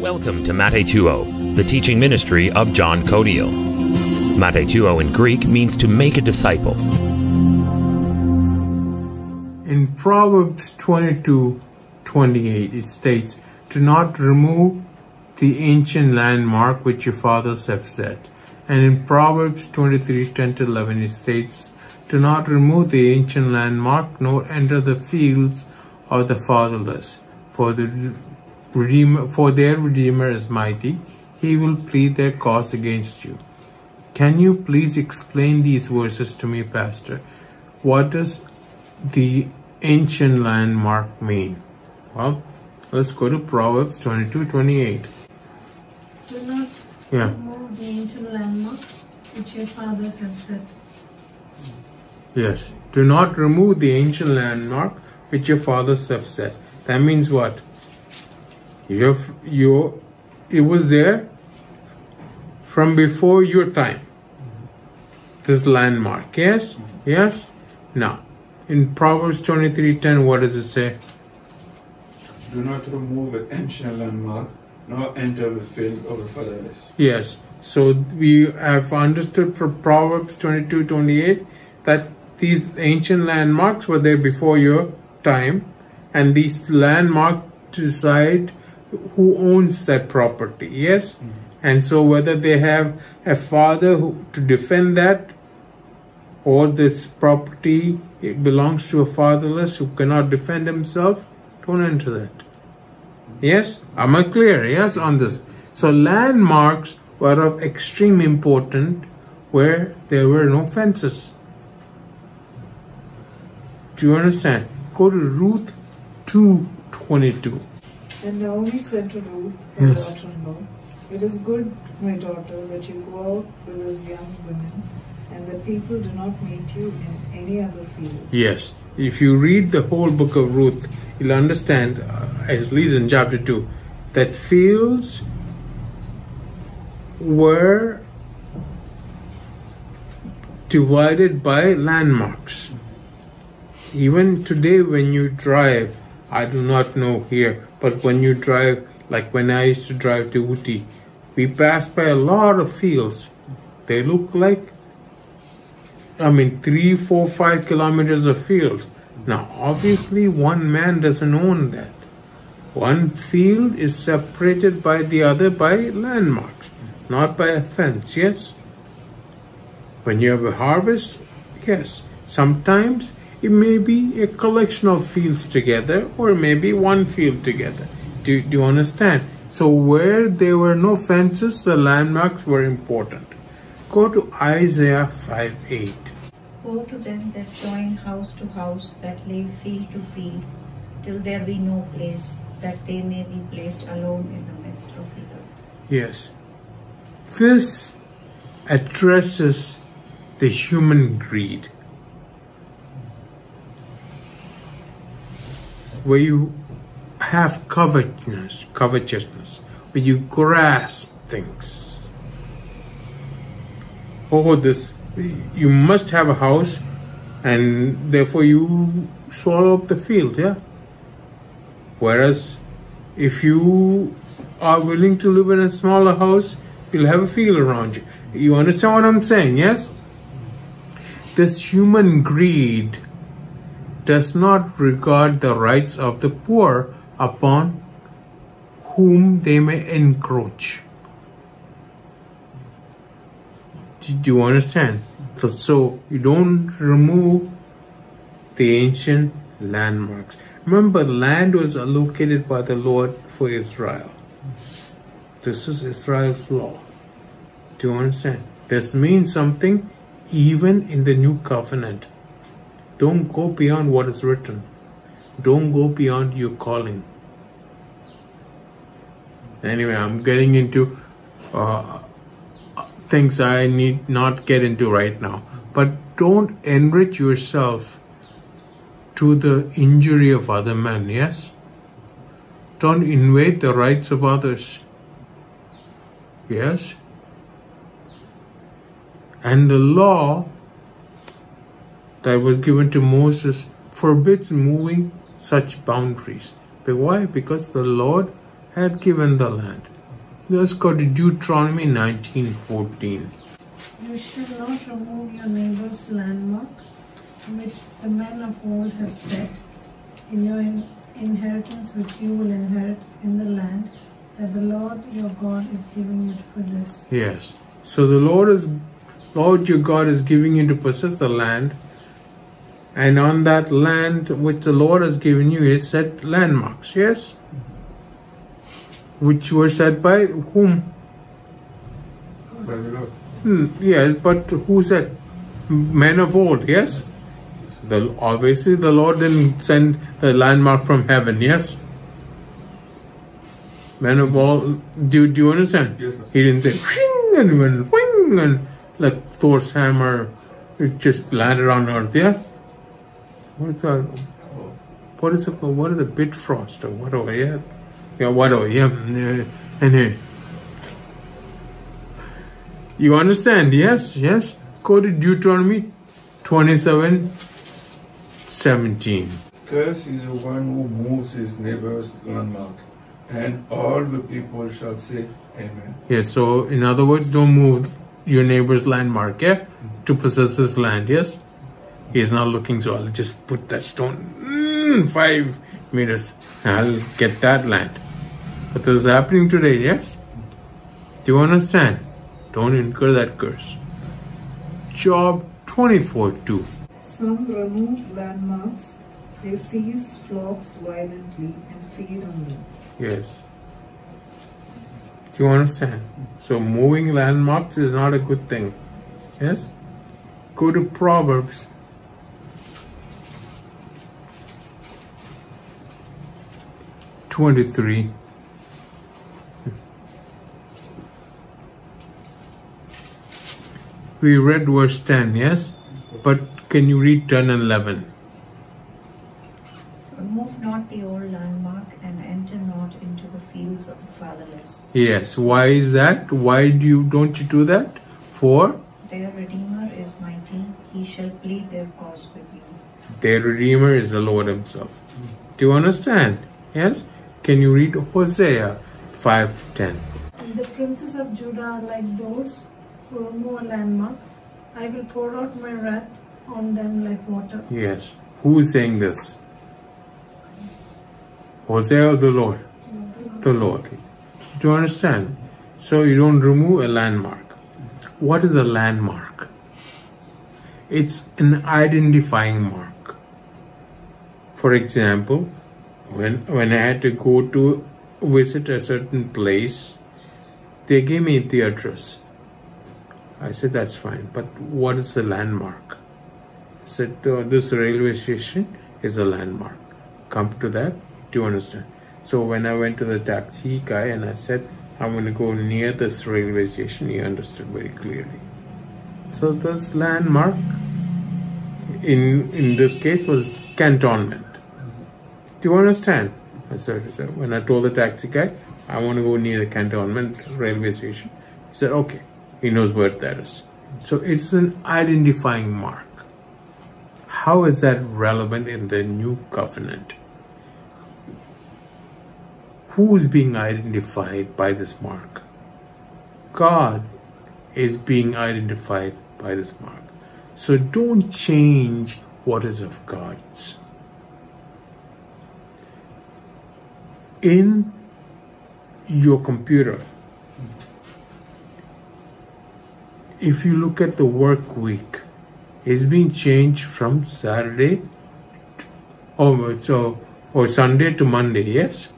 Welcome to Matheteuo, the teaching ministry of John Kodiyil. Matheteuo in Greek means to make a disciple. In Proverbs 22 28, it states, Do not remove the ancient landmark which your fathers have set. And in Proverbs 23 10 to 11, it states, Do not remove the ancient landmark, nor enter the fields of the fatherless. For the Redeemer, for their Redeemer is mighty, he will plead their cause against you. Can you please explain these verses to me, Pastor? What does the ancient landmark mean? Well, let's go to Proverbs 22 28. Do not Yeah. remove the ancient landmark which your fathers have set. Yes. Do not remove the ancient landmark which your fathers have set. That means what? You have you it was there from before your time. This landmark. Yes? Yes? Now in Proverbs twenty three ten what does it say? Do not remove an ancient landmark, nor enter the field of the fatherless. Yes. So we have understood from Proverbs 22 28 that these ancient landmarks were there before your time, and these landmarks decide who owns that property. Yes? Mm-hmm. And so whether they have a father who, to defend that, or this property it belongs to a fatherless who cannot defend himself, don't enter that. Yes? Am I clear? Yes, on this. So landmarks were of extreme importance where there were no fences. Do you understand? Go to Ruth 222. And Naomi said to Ruth, her Yes. daughter-in-law, It is good, my daughter, that you go out with these young women, and that people do not meet you in any other field. Yes. If you read the whole book of Ruth, you'll understand, uh, at least in chapter 2, that fields were divided by landmarks. Even today, when you drive, I do not know here, but when you drive, like when I used to drive to Ooty, we pass by a lot of fields. They look like I mean, three, four, five kilometers of fields. Now, obviously, one man doesn't own that. One field is separated by the other by landmarks, not by a fence, yes? When you have a harvest, yes. Sometimes it may be a collection of fields together, or maybe one field together. Do, do you understand? So, where there were no fences, the landmarks were important. Go to Isaiah 5 8. Woe to them that join house to house, that lay field to field, till there be no place, that they may be placed alone in the midst of the earth. Yes. This addresses the human greed. Where you have covetousness, covetousness, where you grasp things. Oh, this, you must have a house and therefore you swallow up the field, yeah? Whereas if you are willing to live in a smaller house, you'll have a field around you. You understand what I'm saying, yes? This human greed does not regard the rights of the poor upon whom they may encroach. Do you understand? So, so you don't remove the ancient landmarks. Remember, land was allocated by the Lord for Israel. This is Israel's law. Do you understand? This means something even in the new covenant. Don't go beyond what is written. Don't go beyond your calling. Anyway, I'm getting into uh, things I need not get into right now. But don't enrich yourself to the injury of other men, yes? Don't invade the rights of others. Yes? And the law that was given to Moses forbids moving such boundaries. But why? Because the Lord had given the land. Let's go to Deuteronomy 19:14. You shall not remove your neighbor's landmark, which the men of old have set in your in- inheritance, which you will inherit in the land that the Lord your God is giving you to possess. Yes. So the Lord is Lord your God is giving you to possess the land, and on that land which the Lord has given you is set landmarks, yes? Which were set by whom? By the Lord. Hmm, yeah, but who said? Men of old, yes? The, obviously, the Lord didn't send a landmark from heaven, yes? Men of old, do, do you understand? Yes, sir. He didn't say, "Whing," and went, "Whing," and like Thor's hammer, it just landed on earth, yeah? What is that? What is it called? What is the Bitfrost or whatever, yeah? Yeah, whatever, yeah. yeah. Anyway. You understand? Yes, yes. Go to Deuteronomy 27 17. Curse is the one who moves his neighbor's landmark, and all the people shall say, Amen. Yes, so in other words, don't move your neighbor's landmark, yeah? To possess his land, yes? He's not looking, so I'll just put that stone mm, five meters. I'll get that land. But this is happening today, yes? Do you understand? Don't incur that curse. Job 24 2. Some remove landmarks, they seize flocks violently and feed on them. Yes. Do you understand? So moving landmarks is not a good thing. Yes? Go to Proverbs. Twenty-three. We read verse ten, yes? But can you read ten and eleven? Remove not the old landmark and enter not into the fields of the fatherless. Yes. Why is that? Why do you don't you do that? For Their Redeemer is mighty, he shall plead their cause with you. their Redeemer is the Lord Himself. Do you understand? Yes? Can you read Hosea 5:10? The princes of Judah are like those who remove a landmark. I will pour out my wrath on them like water. Yes. Who is saying this? Hosea or the Lord? The Lord. Do you understand? So you don't remove a landmark. What is a landmark? It's an identifying mark. For example, when when I had to go to visit a certain place, they gave me the address. I said that's fine, but what is the landmark? I said uh, this railway station is a landmark. Come to that. Do you understand? So when I went to the taxi guy and I said I'm going to go near this railway station, he understood very clearly. So this landmark in in this case was cantonment. Do you understand? I said, I said- when I told the taxi guy I want to go near the cantonment railway station, he said, okay, he knows where that is. So it's an identifying mark. How is that relevant in the new covenant? Who is being identified by this mark? God is being identified by this mark. So don't change what is of God's. In your computer, if you look at the work week, it's been changed from Saturday to, oh, so or Sunday to Monday, yes?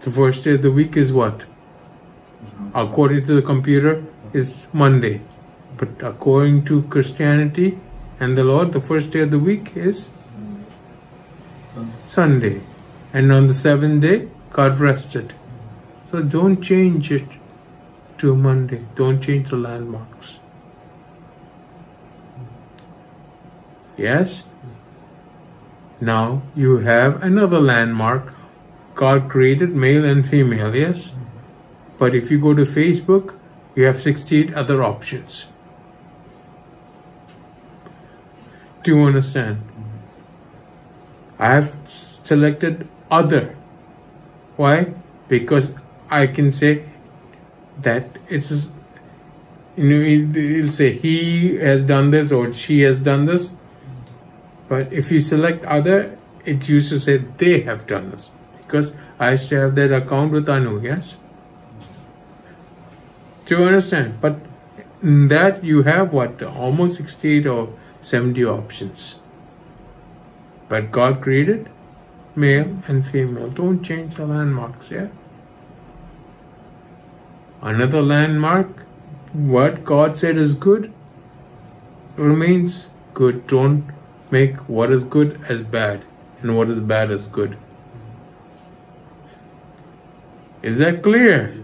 The first day of the week is what? According to the computer, is Monday. But according to Christianity and the Lord, the first day of the week is Sunday. And on the seventh day, God rested. So don't change it to Monday. Don't change the landmarks. Yes? Now you have another landmark. God created male and female, yes? But if you go to Facebook, you have 68 other options. Do you understand? I have selected other Why? Because I can say that it's you know it, it'll say he has done this or she has done this. But if you select other, it used to say they have done this because I to have that account with Anu. Yes. Do you understand? But in that you have what almost 68 or 70 options. But God created male and female. Don't change the landmarks, yeah? Another landmark, what God said is good remains good. Don't make what is good as bad and what is bad as good. Is that clear?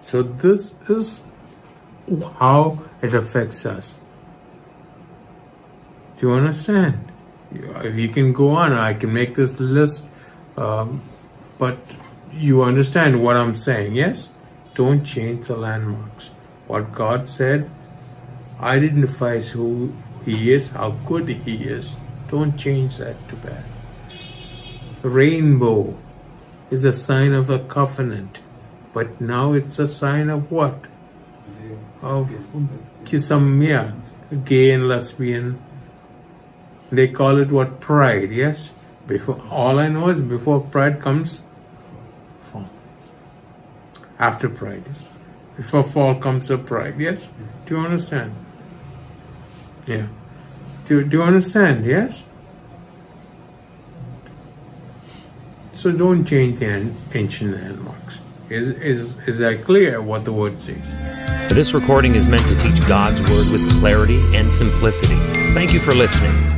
So, this is how it affects us. Do you understand? You can go on, I can make this list, um, but you understand what I'm saying, yes? Don't change the landmarks. What God said identifies who He is, how good He is. Don't change that to bad. Rainbow is a sign of the covenant, but now it's a sign of what? Of kisamia, gay and lesbian they call it what? Pride yes? Before all i know is before pride comes fall. After pride yes. Before fall comes a pride yes? Do you understand? Yeah. Do, do you understand yes? So don't change the ancient landmarks. Is, is, is that clear what the word says? This recording is meant to teach God's Word with clarity and simplicity. Thank you for listening.